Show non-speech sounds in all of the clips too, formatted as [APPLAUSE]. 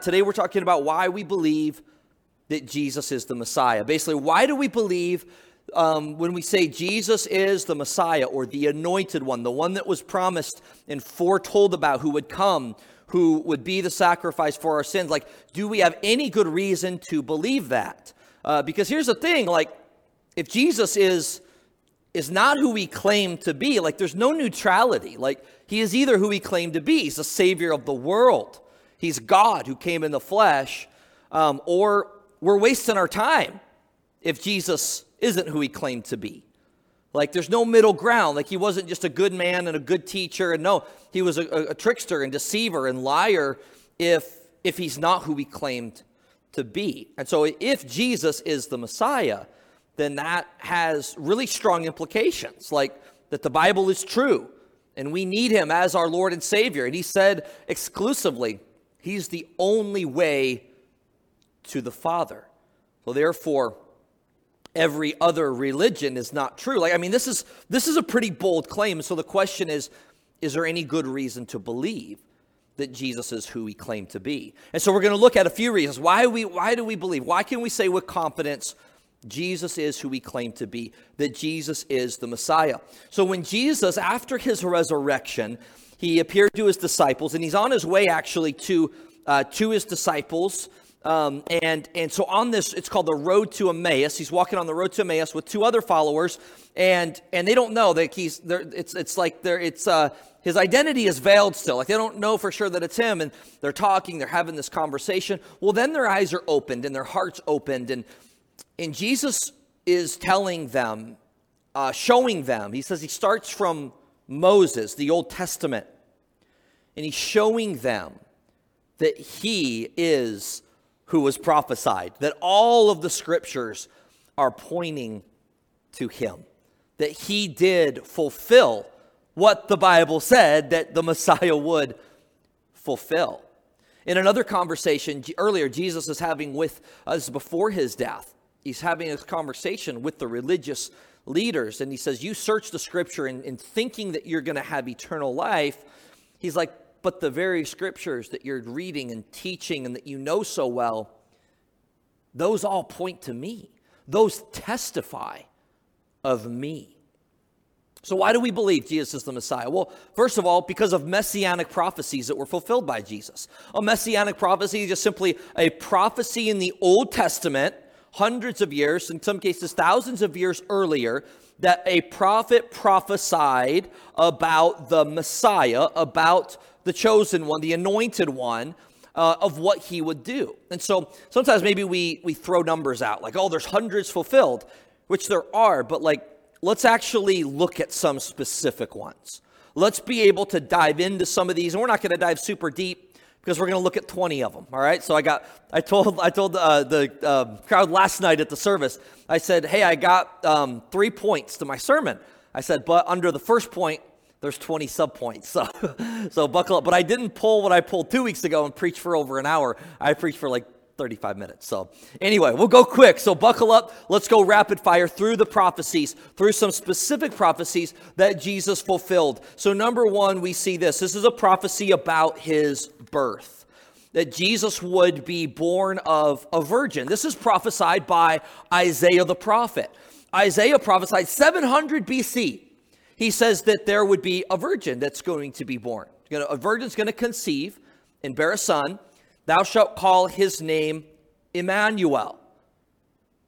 Today we're talking about why we believe that Jesus is the Messiah. Basically, why do we believe um, when we say Jesus is the Messiah or the anointed one, the one that was promised and foretold about who would come, who would be the sacrifice for our sins? Like, do we have any good reason to believe that? Uh, because here's the thing like, if Jesus is is not who he claimed to be. Like there's no neutrality. Like he is either who he claimed to be. He's the savior of the world. He's God who came in the flesh. Um, or we're wasting our time if Jesus isn't who he claimed to be. Like there's no middle ground. Like he wasn't just a good man and a good teacher. And no, he was a, a trickster and deceiver and liar if if he's not who he claimed to be. And so if Jesus is the Messiah, then that has really strong implications, like that the Bible is true and we need him as our Lord and Savior. And he said exclusively, he's the only way to the Father. So therefore, every other religion is not true. Like I mean this is this is a pretty bold claim. So the question is is there any good reason to believe that Jesus is who he claimed to be? And so we're going to look at a few reasons. Why we why do we believe? Why can we say with confidence Jesus is who he claimed to be, that Jesus is the Messiah. So when Jesus, after his resurrection, he appeared to his disciples, and he's on his way actually to, uh, to his disciples. Um, and, and so on this, it's called the road to Emmaus. He's walking on the road to Emmaus with two other followers, and, and they don't know that he's there. It's, it's like they're, it's, uh, his identity is veiled still. Like they don't know for sure that it's him, and they're talking, they're having this conversation. Well, then their eyes are opened and their hearts opened, and and Jesus is telling them, uh, showing them, he says he starts from Moses, the Old Testament, and he's showing them that he is who was prophesied, that all of the scriptures are pointing to him, that he did fulfill what the Bible said that the Messiah would fulfill. In another conversation earlier, Jesus is having with us before his death he's having this conversation with the religious leaders and he says you search the scripture in thinking that you're going to have eternal life he's like but the very scriptures that you're reading and teaching and that you know so well those all point to me those testify of me so, why do we believe Jesus is the Messiah? Well, first of all, because of messianic prophecies that were fulfilled by Jesus. A messianic prophecy is just simply a prophecy in the Old Testament hundreds of years, in some cases thousands of years earlier, that a prophet prophesied about the Messiah, about the chosen one, the anointed one, uh, of what he would do. And so sometimes maybe we, we throw numbers out, like, oh, there's hundreds fulfilled, which there are, but like, let's actually look at some specific ones. Let's be able to dive into some of these, and we're not going to dive super deep because we're going to look at 20 of them. All right. So I got, I told, I told uh, the uh, crowd last night at the service. I said, "Hey, I got um, three points to my sermon." I said, "But under the first point, there's 20 subpoints. [LAUGHS] So, so buckle up." But I didn't pull what I pulled two weeks ago and preach for over an hour. I preached for like 35 minutes. So, anyway, we'll go quick. So, buckle up. Let's go rapid fire through the prophecies, through some specific prophecies that Jesus fulfilled. So, number one, we see this this is a prophecy about his birth. That Jesus would be born of a virgin. This is prophesied by Isaiah the prophet. Isaiah prophesied 700 BC. He says that there would be a virgin that's going to be born. A virgin's going to conceive and bear a son Thou shalt call his name Emmanuel.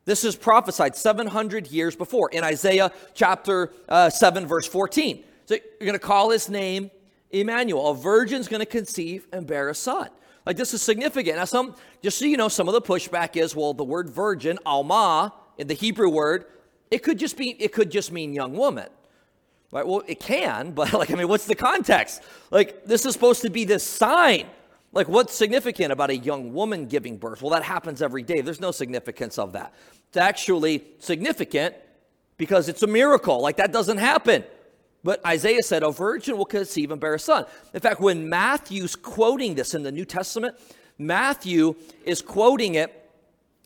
This is prophesied 700 years before in Isaiah chapter uh, 7, verse 14. So you're going to call his name Emmanuel. A virgin's going to conceive and bear a son. Like this is significant. Now, some just so you know, some of the pushback is well, the word virgin, alma, in the Hebrew word, it could just be it could just mean young woman. Right? Well, it can, [LAUGHS] but like I mean, what's the context? Like this is supposed to be this sign like, what's significant about a young woman giving birth? Well, that happens every day. There's no significance of that. It's actually significant because it's a miracle. Like, that doesn't happen. But Isaiah said, A virgin will conceive and bear a son. In fact, when Matthew's quoting this in the New Testament, Matthew is quoting it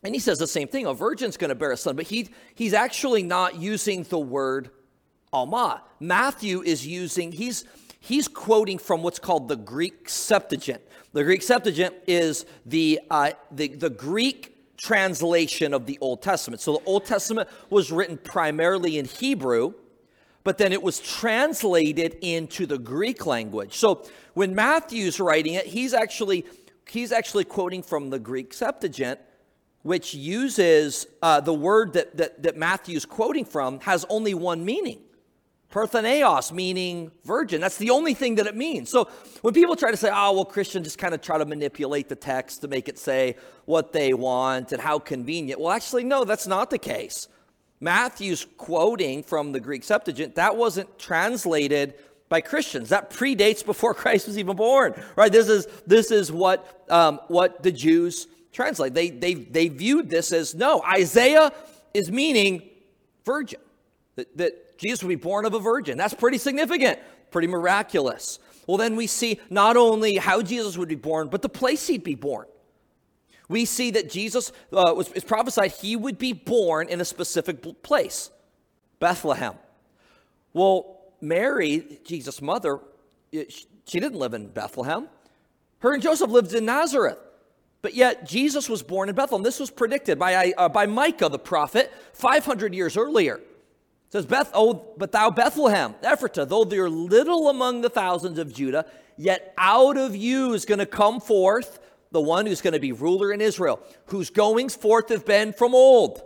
and he says the same thing a virgin's going to bear a son, but he, he's actually not using the word Alma. Matthew is using, he's he's quoting from what's called the Greek Septuagint. The Greek Septuagint is the, uh, the, the Greek translation of the Old Testament. So the Old Testament was written primarily in Hebrew, but then it was translated into the Greek language. So when Matthew's writing it, he's actually he's actually quoting from the Greek Septuagint, which uses uh, the word that, that, that Matthew's quoting from has only one meaning. Partheneos, meaning virgin. That's the only thing that it means. So when people try to say, oh, well, Christians just kind of try to manipulate the text to make it say what they want and how convenient. Well, actually, no, that's not the case. Matthew's quoting from the Greek Septuagint, that wasn't translated by Christians. That predates before [LAUGHS] Christ was even born, right? This is, this is what, um, what the Jews translate. They, they, they viewed this as no, Isaiah is meaning virgin, that, that Jesus would be born of a virgin. That's pretty significant, pretty miraculous. Well, then we see not only how Jesus would be born, but the place he'd be born. We see that Jesus uh, was prophesied he would be born in a specific place, Bethlehem. Well, Mary, Jesus' mother, she didn't live in Bethlehem. Her and Joseph lived in Nazareth. But yet, Jesus was born in Bethlehem. This was predicted by, uh, by Micah the prophet 500 years earlier says, Beth, oh, but thou Bethlehem, Ephratah, though you're little among the thousands of Judah, yet out of you is going to come forth the one who's going to be ruler in Israel, whose goings forth have been from old,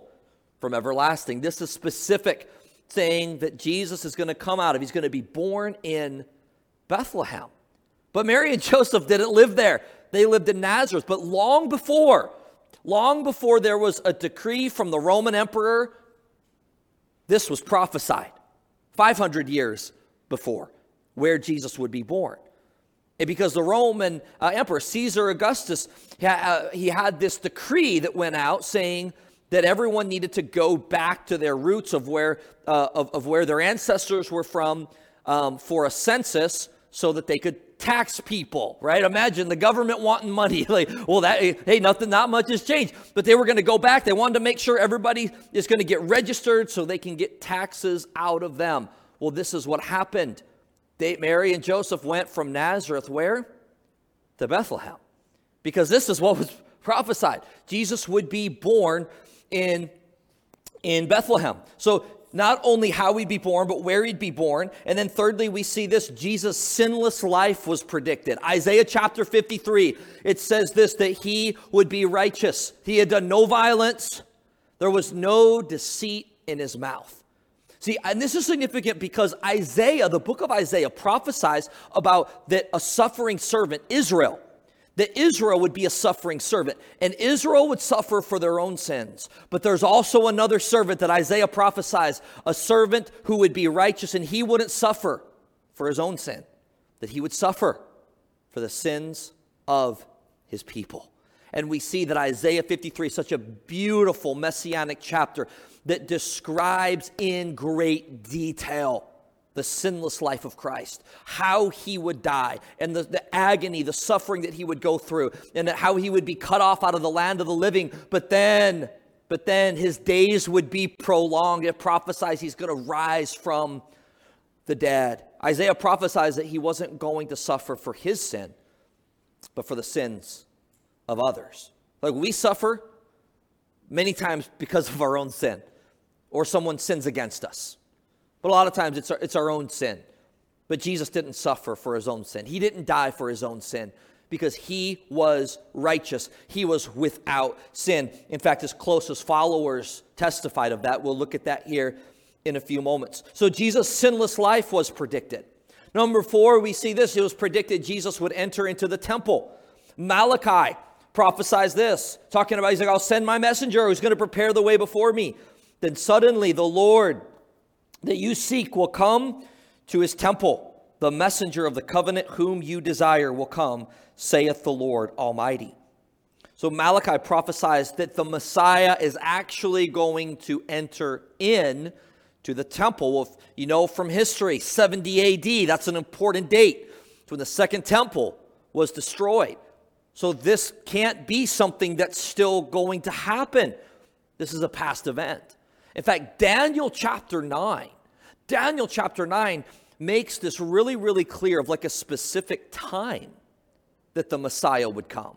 from everlasting. This is specific, saying that Jesus is going to come out of, he's going to be born in Bethlehem. But Mary and [LAUGHS] Joseph didn't live there. They lived in Nazareth. But long before, long before there was a decree from the Roman emperor this was prophesied 500 years before where Jesus would be born. And because the Roman uh, emperor, Caesar Augustus, uh, he had this decree that went out saying that everyone needed to go back to their roots of where, uh, of, of, where their ancestors were from um, for a census so that they could tax people, right? Imagine the government wanting money. [LAUGHS] like, well, that hey, nothing, not much has changed. But they were going to go back. They wanted to make sure everybody is going to get registered so they can get taxes out of them. Well, this is what happened. They, Mary and Joseph went from Nazareth where? To Bethlehem. Because this is what was prophesied. Jesus would be born in in Bethlehem. So not only how he'd be born, but where he'd be born. And then thirdly, we see this Jesus' sinless life was predicted. Isaiah chapter 53, it says this that he would be righteous. He had done no violence, there was no deceit in his mouth. See, and this is significant because Isaiah, the book of Isaiah, prophesies about that a suffering servant, Israel, that Israel would be a suffering servant, and Israel would suffer for their own sins. But there's also another servant that Isaiah prophesies, a servant who would be righteous, and he wouldn't suffer for his own sin, that he would suffer for the sins of his people. And we see that Isaiah 53 is such a beautiful messianic chapter that describes in great detail the sinless life of Christ, how he would die, and the, the agony, the suffering that he would go through, and how he would be cut off out of the land of the living. But then, but then his days would be prolonged. It prophesies he's going to rise from the dead. Isaiah prophesies that he wasn't going to suffer for his sin, but for the sins of others. Like we suffer many times because of our own sin, or someone sins against us. But a lot of times it's our, it's our own sin. But Jesus didn't suffer for his own sin. He didn't die for his own sin because he was righteous. He was without sin. In fact, his closest followers testified of that. We'll look at that here in a few moments. So Jesus' sinless life was predicted. Number four, we see this. It was predicted Jesus would enter into the temple. Malachi prophesies this, talking about, he's like, I'll send my messenger who's going to prepare the way before me. Then suddenly the Lord that you seek will come to his temple. The messenger of the covenant whom you desire will come, saith the Lord Almighty. So Malachi prophesies that the Messiah is actually going to enter in to the temple. Well, you know from history, 70 AD, that's an important date. It's when the second temple was destroyed. So this can't be something that's still going to happen. This is a past event. In fact, Daniel chapter 9, Daniel chapter 9 makes this really, really clear of like a specific time that the Messiah would come.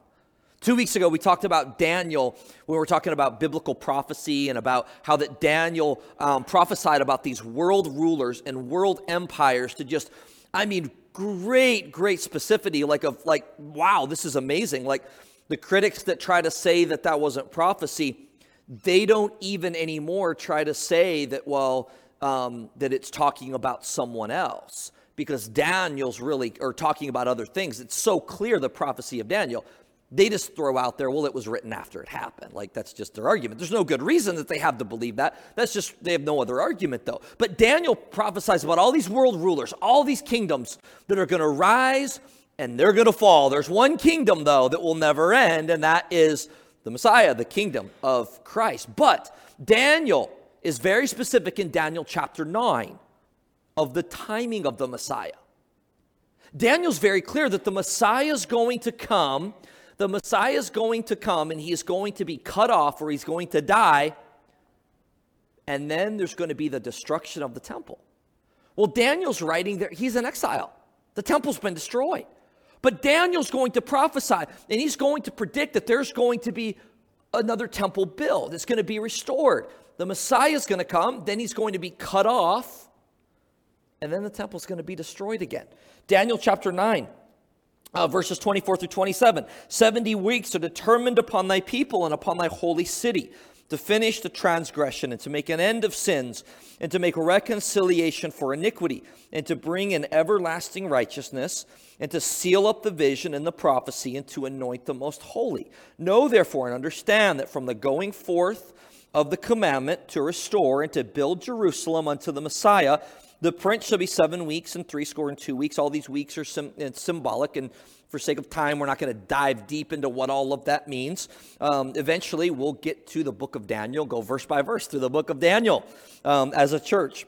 Two weeks ago, we talked about Daniel when we were talking about biblical prophecy and about how that Daniel um, prophesied about these world rulers and world empires to just, I mean, great, great specificity, like of like, wow, this is amazing. Like the critics that try to say that that wasn't prophecy, they don't even anymore try to say that, well, um, that it's talking about someone else because Daniel's really, or talking about other things. It's so clear the prophecy of Daniel they just throw out there, well, it was written after it happened. Like that's just their argument. There's no good reason that they have to believe that. That's just, they have no other argument though. But Daniel prophesies about all these world rulers, all these kingdoms that are going to rise and they're going to fall. There's one kingdom though that will never end, and that is the Messiah, the kingdom of Christ. But Daniel is very specific in Daniel chapter 9 of the timing of the Messiah. Daniel's very clear that the Messiah is going to come the Messiah is going to come and he is going to be cut off or he's going to die. And then there's going to be the destruction of the temple. Well, Daniel's writing there, he's in exile. The temple's been destroyed. But Daniel's going to prophesy and he's going to predict that there's going to be another temple built. It's going to be restored. The Messiah is going to come, then he's going to be cut off, and then the temple's going to be destroyed again. Daniel chapter 9 uh, verses 24 through 27. 70 weeks are determined upon thy people and upon thy holy city to finish the transgression and to make an end of sins and to make reconciliation for iniquity and to bring in everlasting righteousness and to seal up the vision and the prophecy and to anoint the most holy. Know therefore and understand that from the going forth of the commandment to restore and to build Jerusalem unto the Messiah, the prince shall be seven weeks and threescore and two weeks. All these weeks are sim- symbolic, and for sake of time, we're not going to dive deep into what all of that means. Um, eventually, we'll get to the book of Daniel, go verse by verse through the book of Daniel um, as a church.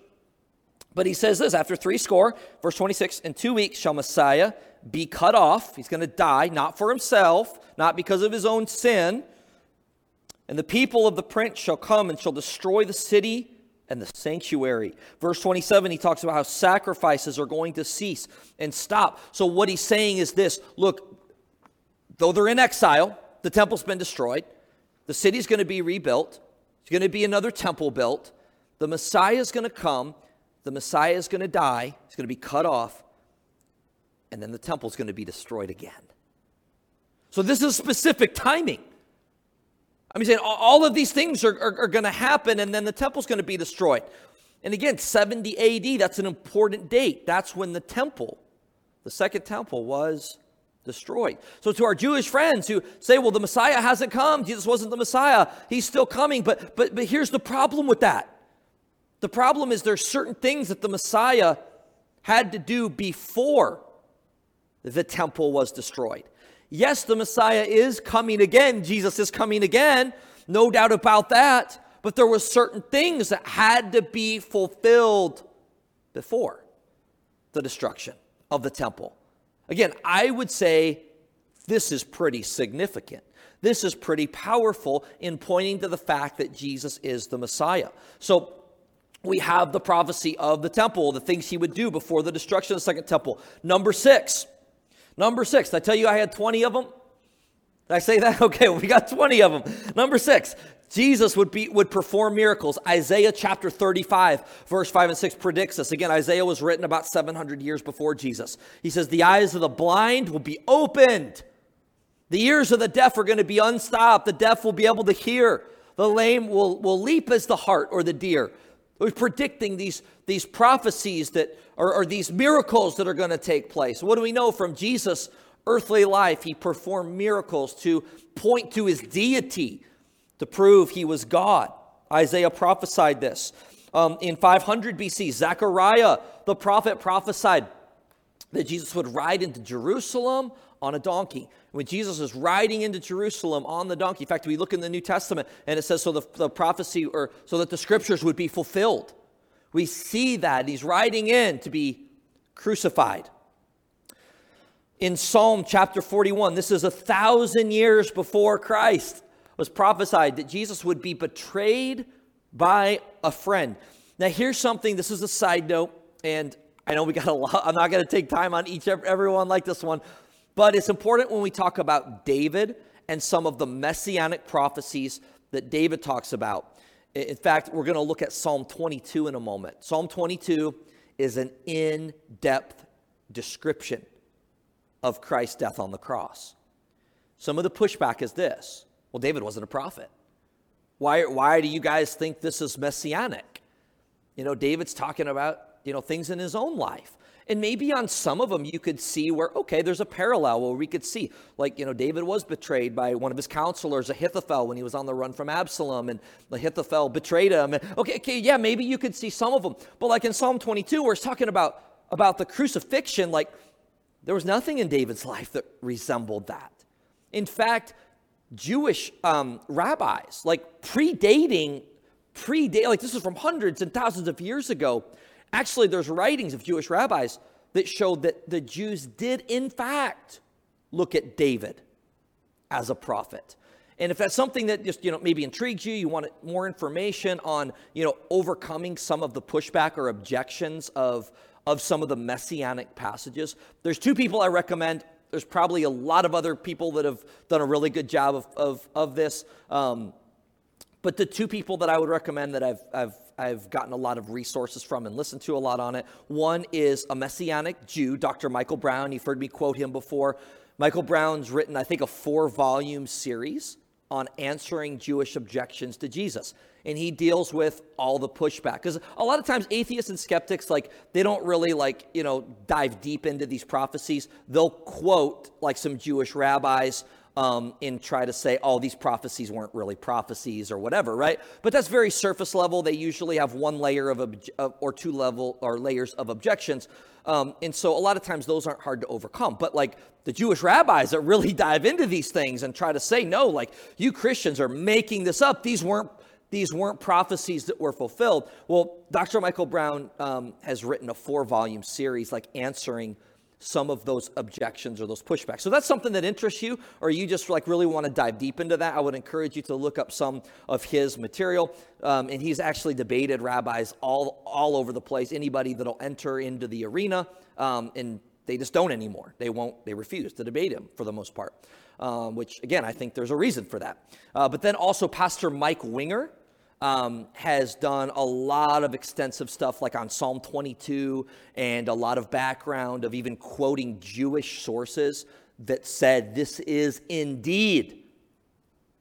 But he says this after three score, verse 26, in two weeks shall Messiah be cut off. He's going to die, not for himself, not because of his own sin. And the people of the prince shall come and shall destroy the city and the sanctuary. Verse 27, he talks about how sacrifices are going to cease and stop. So, what he's saying is this look, though they're in exile, the temple's been destroyed, the city's going to be rebuilt, there's going to be another temple built, the Messiah is going to come, the Messiah is going to die, he's going to be cut off, and then the temple's going to be destroyed again. So, this is specific timing. I mean, saying all of these things are, are, are going to happen, and then the temple's going to be destroyed. And again, 70 AD, that's an important date. That's when the temple, the second temple, was destroyed. So, to our Jewish friends who say, well, the Messiah hasn't come, Jesus wasn't the Messiah, he's still coming. But, but, but here's the problem with that the problem is there's certain things that the Messiah had to do before the temple was destroyed. Yes, the Messiah is coming again. Jesus is coming again. No doubt about that. But there were certain things that had to be fulfilled before the destruction of the temple. Again, I would say this is pretty significant. This is pretty powerful in pointing to the fact that Jesus is the Messiah. So we have the prophecy of the temple, the things he would do before the destruction of the second temple. Number six, Number six, did I tell you I had 20 of them? Did I say that? [LAUGHS] Okay, we got 20 of them. Number six, Jesus would be would perform miracles. Isaiah chapter 35, verse 5 and 6 predicts this. Again, Isaiah was written about 700 years before Jesus. He says, The eyes of the blind will be opened. The ears of the deaf are going to be unstopped. The deaf will be able to hear. The lame will, will leap as the hart or the deer. We're predicting these, these prophecies that are, are these miracles that are going to take place. What do we know from Jesus' earthly life? He performed miracles to point to his deity, to prove he was God. Isaiah prophesied this. Um, in 500 BC, Zechariah, the prophet, prophesied that Jesus would ride into Jerusalem on a donkey. When Jesus is riding into Jerusalem on the donkey, in fact, we look in the New Testament and it says so the, the prophecy or so that the scriptures would be fulfilled. We see that he's riding in to be crucified. In Psalm chapter 41, this is a thousand years before Christ, was prophesied that Jesus would be betrayed by a friend. Now, here's something, this is a side note, and I know we got a lot. I'm not going to take time on each everyone like this one, but it's important when we talk about David and some of the messianic prophecies that David talks about. In fact, we're going to look at Psalm 22 in a moment. Psalm 22 is an in depth description of Christ's death on the cross. Some of the pushback is this well, David wasn't a prophet. Why, why do you guys think this is messianic? You know, David's talking about, you know, things in his own life. And maybe on some of them you could see where, okay, there's a parallel where we could see, like, you know, David was betrayed by one of his counselors, Ahithophel, when he was on the run from Absalom, and Ahithophel betrayed him. And, okay, okay, yeah, maybe you could see some of them. But like in Psalm 22, where it's talking about, about the crucifixion, like, there was nothing in David's life that resembled that. In fact, Jewish um, rabbis, like predating, predate, like this is from hundreds and thousands of years ago. Actually, there's writings of Jewish rabbis that showed that the Jews did, in fact, look at David as a prophet. And if that's something that just, you know, maybe intrigues you, you want more information on, you know, overcoming some of the pushback or objections of, of some of the messianic passages, there's two people I recommend. There's probably a lot of other people that have done a really good job of, of, of this. Um, but the two people that I would recommend that I've, I've, I've gotten a lot of resources from and listened to a lot on it one is a Messianic Jew, Dr. Michael Brown. You've heard me quote him before. Michael Brown's written, I think, a four volume series on answering Jewish objections to Jesus. And he deals with all the pushback. Because a lot of times atheists and skeptics, like, they don't really, like, you know, dive deep into these prophecies. They'll quote, like, some Jewish rabbis um, and try to say, oh, these prophecies weren't really prophecies or whatever, right? But that's very surface level. They usually have one layer of, ob- or two level or layers of objections. Um, and so a lot of times those aren't hard to overcome. But like the Jewish rabbis that really [LAUGHS] dive into these things and try to say, no, like you Christians are making this up. These weren't these weren't prophecies that were fulfilled. Well, Dr. Michael Brown um, has written a four volume series like answering some of those objections or those pushbacks. So that's something that interests you, or you just like really want to dive deep into that. I would encourage you to look up some of his material. Um, and he's actually debated rabbis all all over the place. Anybody that'll enter into the arena, um, and they just don't anymore. They won't. They refuse to debate him for the most part. Um, which again, I think there's a reason for that. Uh, but then also Pastor Mike Winger um, has done a lot of extensive stuff like on Psalm 22 and a lot of background of even quoting Jewish sources that said this is indeed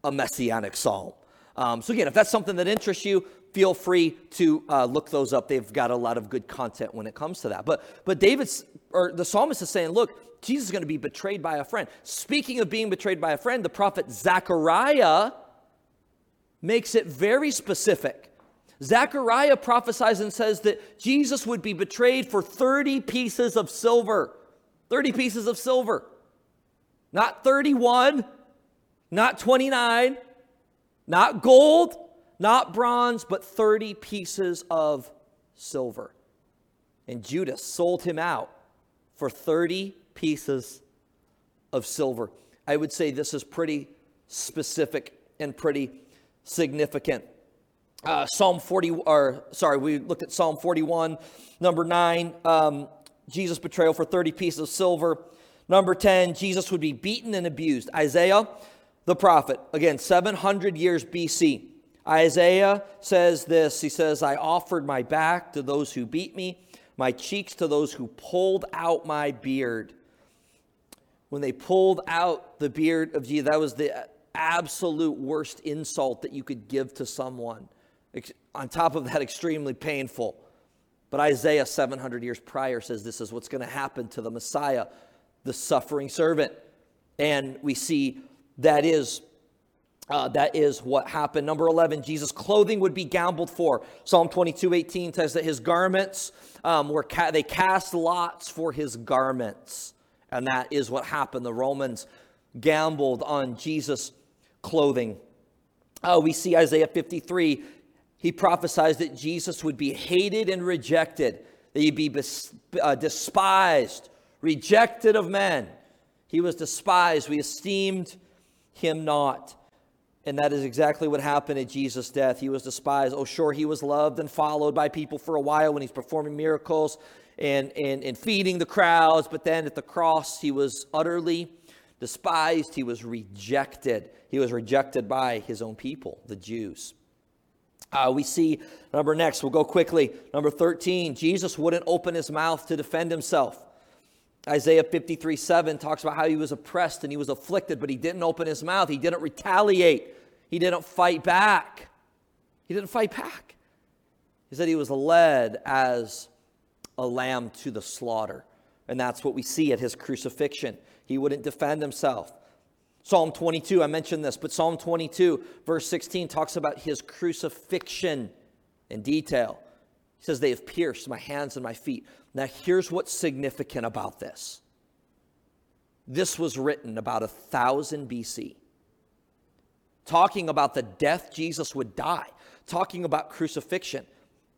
a messianic psalm. Um, so, again, if that's something that interests you, feel free to uh, look those up. They've got a lot of good content when it comes to that. But, but David's, or the psalmist is saying, look, Jesus is going to be betrayed by a friend. Speaking of being betrayed by a friend, the prophet Zechariah makes it very specific. Zechariah prophesies and says that Jesus would be betrayed for 30 pieces of silver. 30 pieces of silver. Not 31, not 29, not gold, not bronze, but 30 pieces of silver. And Judas sold him out for 30 pieces of silver. I would say this is pretty specific and pretty significant. Uh, Psalm 40, or sorry, we looked at Psalm 41, number 9, um, Jesus' betrayal for 30 pieces of silver. Number 10, Jesus would be beaten and abused. Isaiah, the prophet, again, 700 years BC. Isaiah says this He says, I offered my back to those who beat me, my cheeks to those who pulled out my beard. When they pulled out the beard of Jesus, that was the absolute worst insult that you could give to someone. On top of that, extremely painful. But Isaiah, 700 years prior, says this is what's going to happen to the Messiah, the suffering servant. And we see that is. Uh, that is what happened. Number 11, Jesus' clothing would be gambled for. Psalm 22, 18 says that his garments um, were, ca- they cast lots for his garments. And that is what happened. The Romans gambled on Jesus' clothing. Oh, we see Isaiah 53. He prophesies that Jesus would be hated and rejected, that he'd be uh, despised, rejected of men. He was despised. We esteemed him not. And that is exactly what happened at Jesus' death. He was despised. Oh, sure, he was loved and followed by people for a while when he's performing miracles and, and, and feeding the crowds, but then at the cross, he was utterly despised. He was rejected. He was rejected by his own people, the Jews. Uh, we see number next, we'll go quickly. Number 13, Jesus wouldn't open his mouth to defend himself. Isaiah 53 7 talks about how he was oppressed and he was afflicted, but he didn't open his mouth. He didn't retaliate. He didn't fight back. He didn't fight back. He said he was led as a lamb to the slaughter. And that's what we see at his crucifixion. He wouldn't defend himself. Psalm 22, I mentioned this, but Psalm 22, verse 16, talks about his crucifixion in detail. He says, They have pierced my hands and my feet. Now, here's what's significant about this this was written about a thousand BC, talking about the death Jesus would die, talking about crucifixion.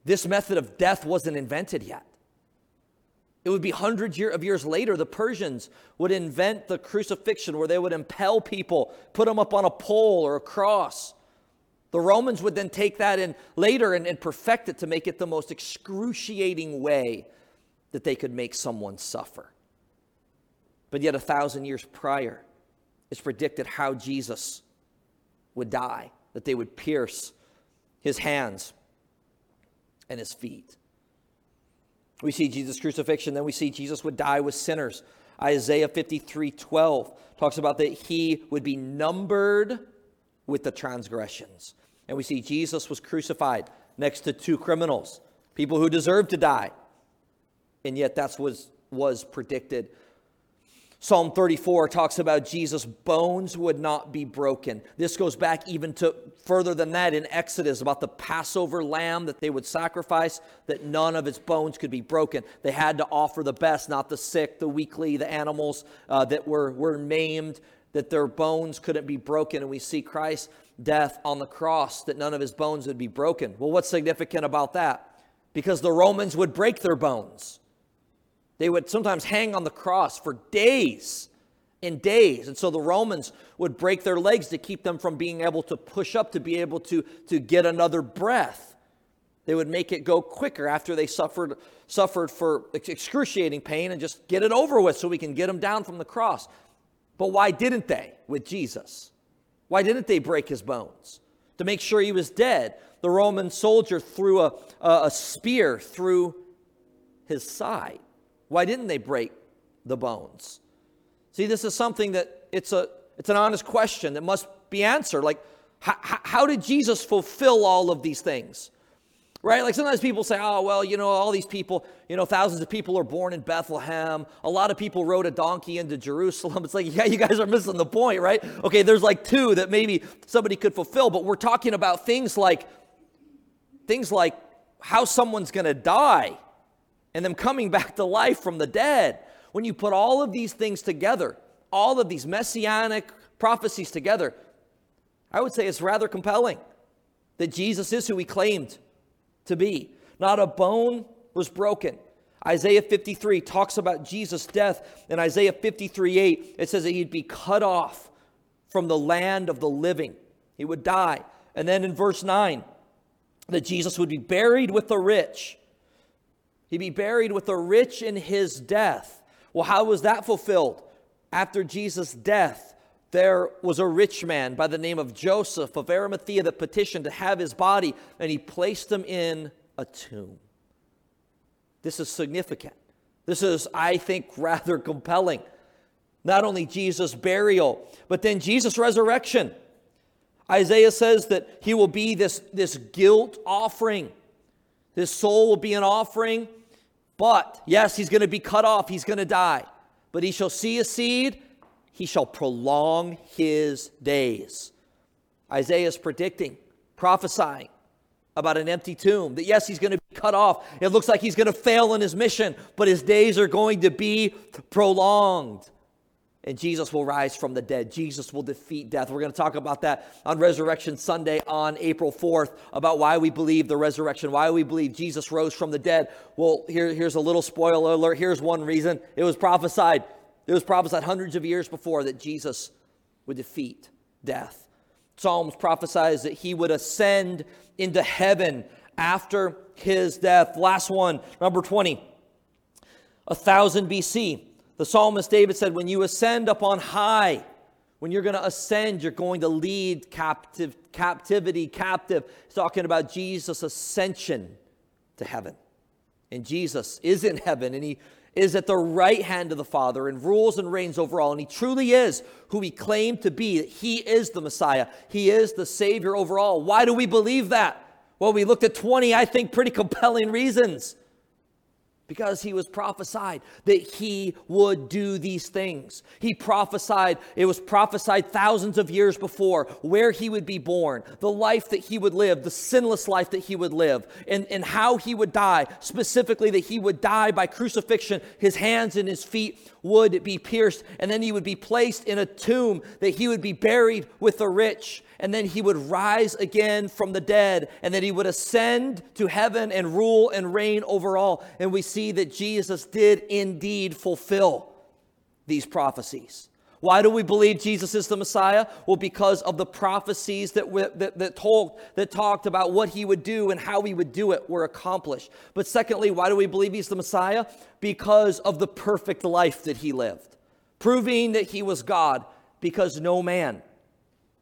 This method of death wasn't invented yet. It would be hundreds of years later, the Persians would invent the crucifixion where they would impel people, put them up on a pole or a cross. The Romans would then take that in later and, and perfect it to make it the most excruciating way that they could make someone suffer. But yet, a thousand years prior, it's predicted how Jesus would die, that they would pierce his hands and his feet. We see Jesus' crucifixion, then we see Jesus would die with sinners. Isaiah 53 12 talks about that he would be numbered with the transgressions. And we see Jesus was crucified next to two criminals, people who deserved to die. And yet that's what was predicted Psalm 34 talks about Jesus' bones would not be broken. This goes back even to further than that in Exodus about the Passover lamb that they would sacrifice, that none of its bones could be broken. They had to offer the best, not the sick, the weakly, the animals uh, that were, were maimed, that their bones couldn't be broken. And we see Christ's death on the cross, that none of his bones would be broken. Well, what's significant about that? Because the Romans would break their bones. They would sometimes hang on the cross for days and days. And so the Romans would break their legs to keep them from being able to push up, to be able to, to get another breath. They would make it go quicker after they suffered, suffered for excruciating pain and just get it over with so we can get them down from the cross. But why didn't they with Jesus? Why didn't they break his bones? To make sure he was dead. The Roman soldier threw a, a, spear through his side. Why didn't they break the bones? See, this is something that it's, a, it's an honest question that must be answered. Like, how, how did Jesus fulfill all of these things? Right? Like sometimes people say, oh, well, you know, all these people, you know, thousands of people are born in Bethlehem. A lot of people rode a donkey into Jerusalem. [LAUGHS] It's like, yeah, you guys are missing the point, right? Okay, there's like two that maybe somebody could fulfill, but we're talking about things like, things like how someone's going to die and them coming back to life from the dead. When you put all of these things together, all of these messianic prophecies together, I would say it's rather compelling that Jesus is who he claimed to be. Not a bone was broken. Isaiah 53 talks about Jesus' death. In Isaiah 53 8, it says that he'd be cut off from the land of the living. He would die. And then in verse 9, that Jesus would be buried with the rich. He'd be buried with the rich in his death. Well, how was that fulfilled? After Jesus' death, there was a rich man by the name of Joseph of Arimathea that petitioned to have his body, and he placed him in a tomb. This is significant. This is, I think, [LAUGHS] rather compelling. Not only Jesus' burial, but then Jesus' resurrection. Isaiah says that he will be this, this guilt offering. This soul will be an offering but, yes, he's going to be cut off, he's going to die. But he shall see a seed, he shall prolong his days. Isaiah is predicting, prophesying about an empty tomb. That yes, he's going to be cut off. It looks like he's going to fail in his mission, but his days are going to be prolonged and Jesus will rise from the dead. Jesus will defeat death. We're going to talk about that on Resurrection Sunday on April 4th about why we believe the resurrection, why we believe Jesus rose from the dead. Well, here, here's a little spoiler alert. Here's one reason it was prophesied. It was prophesied hundreds of years before that Jesus would defeat death. Psalms prophesies that he would ascend into heaven after his death. Last one, number 20. 1000 BC, the psalmist David said, When you ascend up on high, when you're going to ascend, you're going to lead captive, captivity captive. He's talking about Jesus' ascension to heaven. And Jesus is in heaven and he is at the right hand of the Father and rules and reigns over all. And he truly is who he claimed to be. He is the Messiah, he is the Savior over all. Why do we believe that? Well, we looked at 20, I think, pretty compelling reasons because he was prophesied that he would do these things. He prophesied, it was prophesied thousands of years before where he would be born, the life that he would live, the sinless life that he would live, and, and how he would die. Specifically, that he would die by crucifixion, his hands and his feet would be pierced, and then he would be placed in a tomb, that he would be buried with the rich and then he would rise again from the dead, and then he would ascend to heaven and rule and reign over all. And we see that Jesus did indeed fulfill these prophecies. Why do we believe Jesus is the Messiah? Well, because of the prophecies that, we, that, that, told, that talked about what he would do and how he would do it were accomplished. But secondly, why do we believe he's the Messiah? Because of the perfect life that he lived, proving that he was God, because no man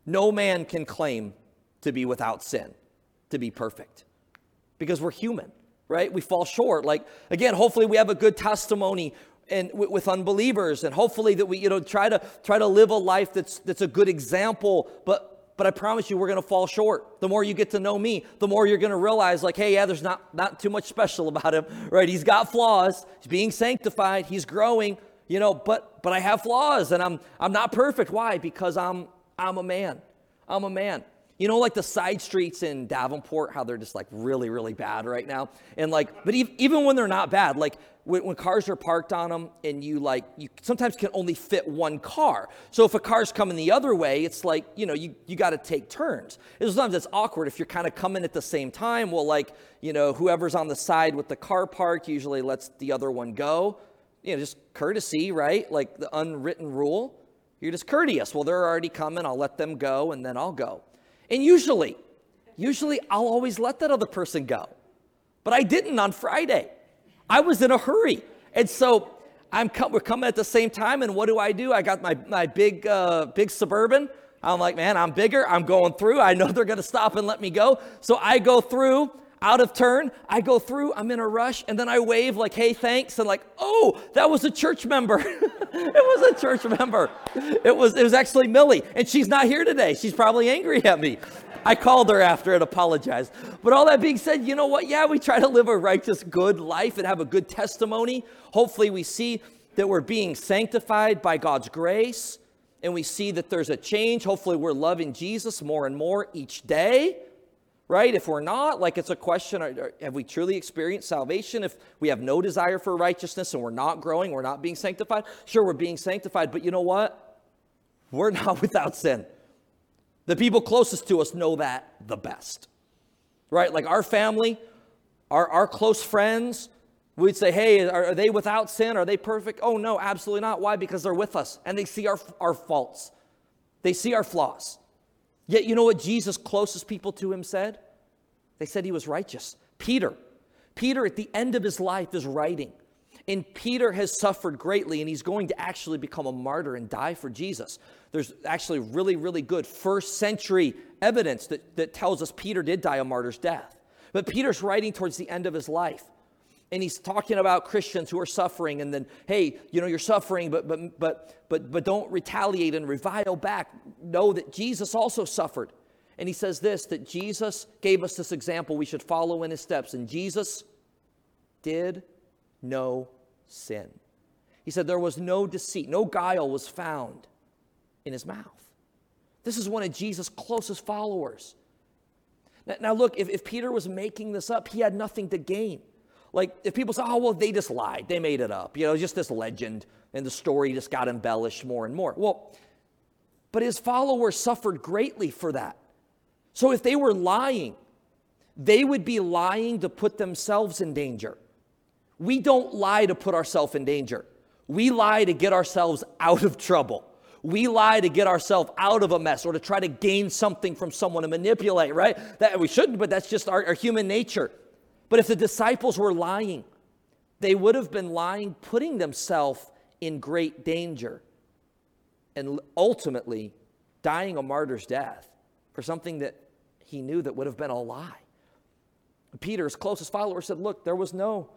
no man can claim to be without sin, to be perfect, because we're human, right? We fall short. Like, again, hopefully we have a good testimony and with unbelievers and hopefully that we you know try to try to live a life that's that's a good example but but I promise you we're going to fall short. The more you get to know me, the more you're going to realize like hey, yeah, there's not not too much special about him, [LAUGHS] right? He's got flaws. He's being sanctified, he's growing, you know, but but I have flaws and I'm I'm not perfect. Why? Because I'm I'm a man. I'm a man. You know, like the side streets in Davenport, how they're just like really, really bad right now. And like, but even when they're not bad, like when, when, cars are parked on them and you like, you sometimes can only fit one car. So if a car's coming the other way, it's like, you know, you, you got to take turns. And sometimes it's awkward if you're kind of coming at the same time. Well, like, you know, whoever's on the side with the car parked usually lets the other one go. You know, just courtesy, right? Like the unwritten rule. You're just courteous. Well, they're already coming. I'll let them go and then I'll go. And usually, usually I'll always let that other person go. But I didn't on Friday. I was in a hurry. And so I'm we're coming at the same time. And what do I do? I got my, my big, uh, big Suburban. I'm like, man, I'm bigger. I'm going through. I know they're going to stop and let me go. So I go through out of turn. I go through, I'm in a rush, and then I wave, like, hey, thanks. And like, oh, that was a church member. [LAUGHS] it was a church member. It was, it was actually Millie, and she's not here today. She's probably angry at me. I called her after and apologized. But all that being said, you know what? Yeah, we try to live a righteous, good life and have a good testimony. Hopefully, we see that we're being sanctified by God's grace and we see that there's a change. Hopefully, we're loving Jesus more and more each day right? If we're not, like it's a question uh, have we truly experienced salvation? If we have no desire for righteousness and we're not growing, we're not being sanctified, sure, we're being sanctified, but you know what? We're [LAUGHS] not without sin. The people closest to us know that the best, right? Like our family, our, our close friends, we'd say, hey, are, are they without sin? Are they perfect? Oh, no, absolutely not. Why? Because they're with us and they see our, our faults, they see our flaws. Yet, you know what Jesus' closest people to him said? They said he was righteous. Peter. Peter, at the end of his life, is writing. And Peter has suffered greatly, and he's going to actually become a martyr and die for Jesus. There's actually really, really good first century evidence that, that tells us Peter did die a martyr's death. But Peter's writing towards the end of his life and he's talking about Christians who are suffering and then hey you know you're suffering but but but but but don't retaliate and revile back. Know that Jesus also suffered. And he says this that Jesus gave us this example we should follow in his steps and Jesus did no sin. He said there was no deceit no guile was found in his mouth. This is one of Jesus closest followers. Now, now look if, if Peter was making this up he had nothing to gain like, if people say, oh, well, they just lied, they made it up, you know, just this legend, and the story just got embellished more and more. Well, but his followers suffered greatly for that. So if they were lying, they would be lying to put themselves in danger. We don't lie to put ourselves in danger. We lie to get ourselves out of trouble. We lie to get ourselves out of a mess or to try to gain something from someone to manipulate, right? That we shouldn't, but that's just our, our human nature. But if the disciples were lying, they would have been lying, putting themselves in great danger, and ultimately dying a martyr's death for something that he knew that would have been a lie. Peter's closest followers said, Look, there was no,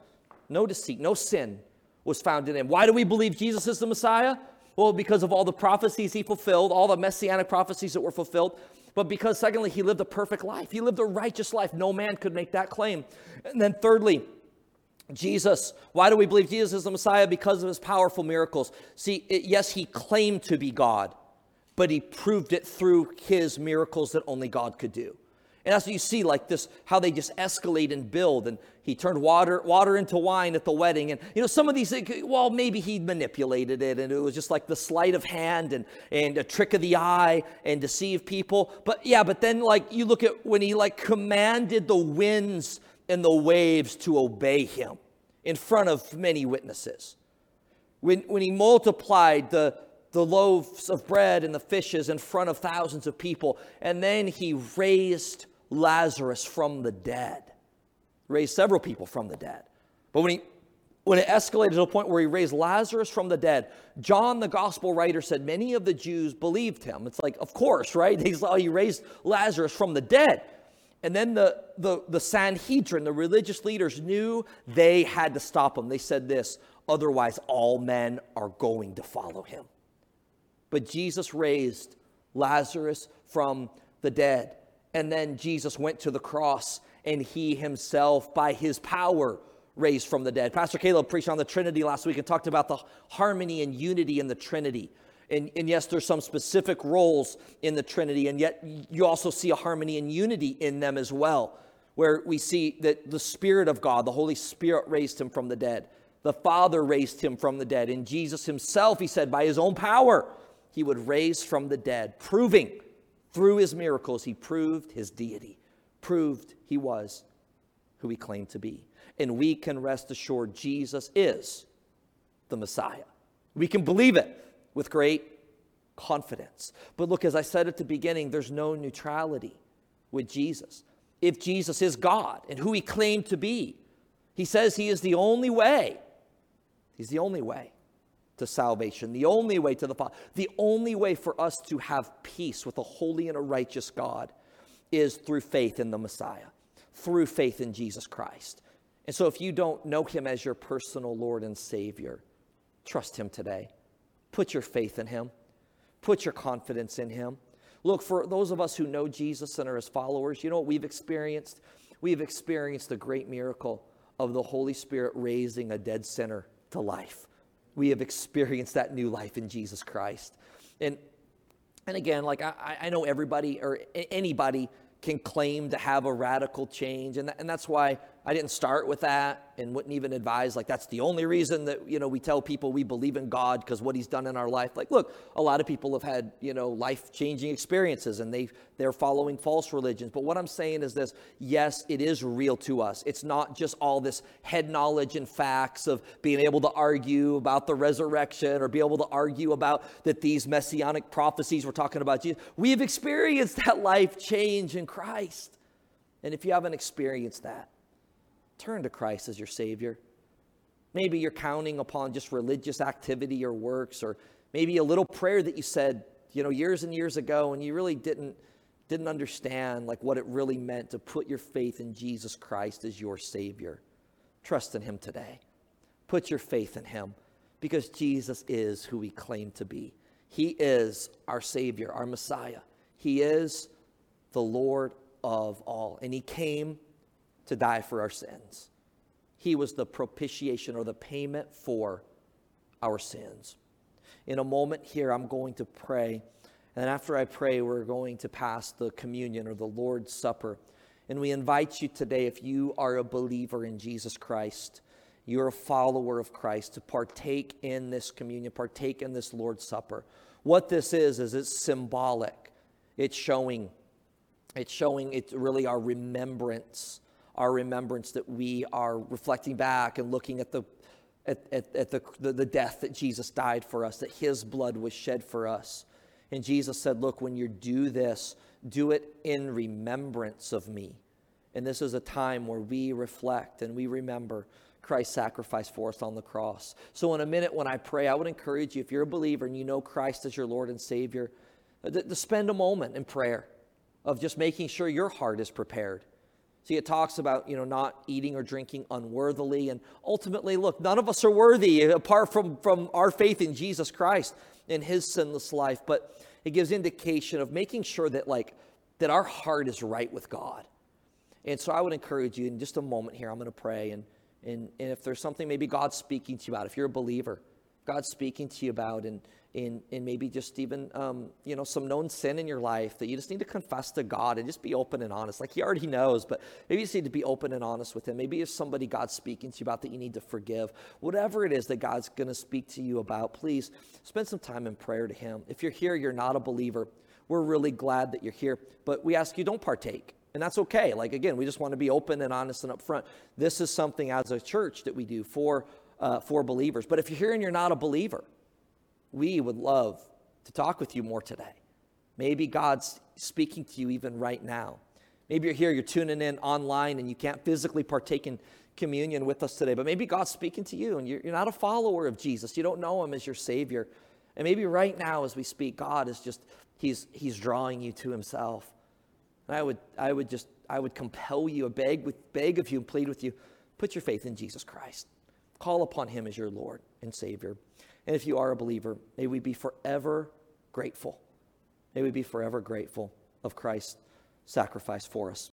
no deceit, no sin was found in him. Why do we believe Jesus is the Messiah? Well, because of all the prophecies he fulfilled, all the messianic prophecies that were fulfilled, but because, secondly, he lived a perfect life. He lived a righteous life. No man could make that claim. And then, thirdly, Jesus, why do we believe Jesus is the Messiah? Because of his powerful miracles. See, it, yes, he claimed to be God, but he proved it through his miracles that only God could do. And that's what you see, like this, how they just escalate and build. And he turned water, water into wine at the wedding. And, you know, some of these, well, maybe he manipulated it and it was just like the sleight of hand and, and a trick of the eye and deceive people. But yeah, but then like you look at when he like commanded the winds and the waves to obey him in front of many witnesses. When, when he multiplied the, the loaves of bread and the fishes in front of thousands of people, and then he raised Lazarus from the dead, raised several people from the dead. But when he when it escalated to a point where he raised Lazarus from the dead, John, the gospel writer, said many of the Jews believed him. It's like, of course, right? [LAUGHS] They saw he raised Lazarus from the dead. And then the, the, the Sanhedrin, the religious leaders, knew they had to stop him. They said this otherwise, all men are going to follow him. But Jesus raised Lazarus from the dead. And then Jesus went to the cross and he himself, by his power, raised from the dead. Pastor Caleb preached on the Trinity last week and talked about the harmony and unity in the Trinity. And, and, yes, there's some specific roles in the Trinity, and yet you also see a harmony and unity in them as well, where we see that the Spirit of God, the Holy Spirit, raised him from the dead. The Father raised him from the dead. And Jesus himself, he said, by his own power, he would raise from the dead, proving through his miracles, he proved his deity, proved he was who he claimed to be. And we can rest assured Jesus is the Messiah. We can believe it with great confidence. But look, as I said at the beginning, there's no neutrality with Jesus. If Jesus is God and who he claimed to be, he says he is the only way. He's the only way to salvation, the only way to the Father, the only way for us to have peace with a holy and a righteous God is through faith in the Messiah, through faith in Jesus Christ. And so if you don't know him as your personal Lord and Savior, trust him today. Put your faith in him, put your confidence in him. Look, for those of us who know Jesus and are his followers, you know what we've experienced? We've experienced the great miracle of the Holy Spirit raising a dead sinner to life we have experienced that new life in Jesus Christ. And and again, like I, I know everybody or anybody can claim to have a radical change, and, and that's why I didn't start with that and wouldn't even advise like that's the only reason that you know we tell people we believe in God because what he's done in our life. Like look, a lot of people have had, you know, life-changing experiences and they they're following false religions. But what I'm saying is this, yes, it is real to us. It's not just all this head knowledge and facts of being able to argue about the resurrection or be able to argue about that these messianic prophecies we're talking about Jesus. We have experienced that life change in Christ. And if you haven't experienced that, Turn to Christ as your Savior. Maybe you're counting upon just religious activity or works, or maybe a little prayer that you said, you know, years and years ago, and you really didn't didn't understand like what it really meant to put your faith in Jesus Christ as your Savior. Trust in Him today. Put your faith in Him because Jesus is who He claimed to be. He is our Savior, our Messiah. He is the Lord of all. And He came to die for our sins. He was the propitiation or the payment for our sins. In a moment here, I'm going to pray. And after I pray, we're going to pass the communion or the Lord's Supper. And we invite you today, if you are a believer in Jesus Christ, you're a follower of Christ, to partake in this communion, partake in this Lord's Supper. What this is, is it's symbolic. It's showing, it's showing it's really our remembrance our remembrance that we are reflecting back and looking at the at, at, at the, the, the death that Jesus died for us, that his blood was shed for us. And Jesus said, Look, when you do this, do it in remembrance of me. And this is a time where we reflect and we remember Christ's sacrifice for us on the cross. So, in a minute, when I pray, I would encourage you, if you're a believer and you know Christ as your Lord and Savior, to, to spend a moment in prayer of just making sure your heart is prepared. See, it talks about, you know, not eating or drinking unworthily. And ultimately, look, none of us are worthy apart from, from our faith in Jesus Christ and his sinless life. But it gives indication of making sure that, like, that our heart is right with God. And so I would encourage you in just a moment here, I'm going to pray. And, and, and if there's something maybe God's speaking to you about, if you're a believer, God's speaking to you about, and, and, and maybe just even, um, you know, some known sin in your life that you just need to confess to God and just be open and honest. Like He already knows, but maybe you just need to be open and honest with Him. Maybe if somebody God's speaking to you about that you need to forgive, whatever it is that God's going to speak to you about, please spend some time in prayer to Him. If you're here, you're not a believer, we're really glad that you're here, but we ask you don't partake. And that's okay. Like, again, we just want to be open and honest and upfront. This is something as a church that we do for, uh, for believers. But if you're here and you're not a believer, we would love to talk with you more today. Maybe God's speaking to you even right now. Maybe you're here, you're tuning in online, and you can't physically partake in communion with us today, but maybe God's speaking to you and you're, you're not a follower of Jesus. You don't know him as your Savior. And maybe right now, as we speak, God is just, He's, he's drawing you to Himself. And I would, I would just, I would compel you, I beg, with, beg of you, and plead with you, put your faith in Jesus Christ. Call upon him as your Lord and Savior. And if you are a believer, may we be forever grateful. May we be forever grateful of Christ's sacrifice for us.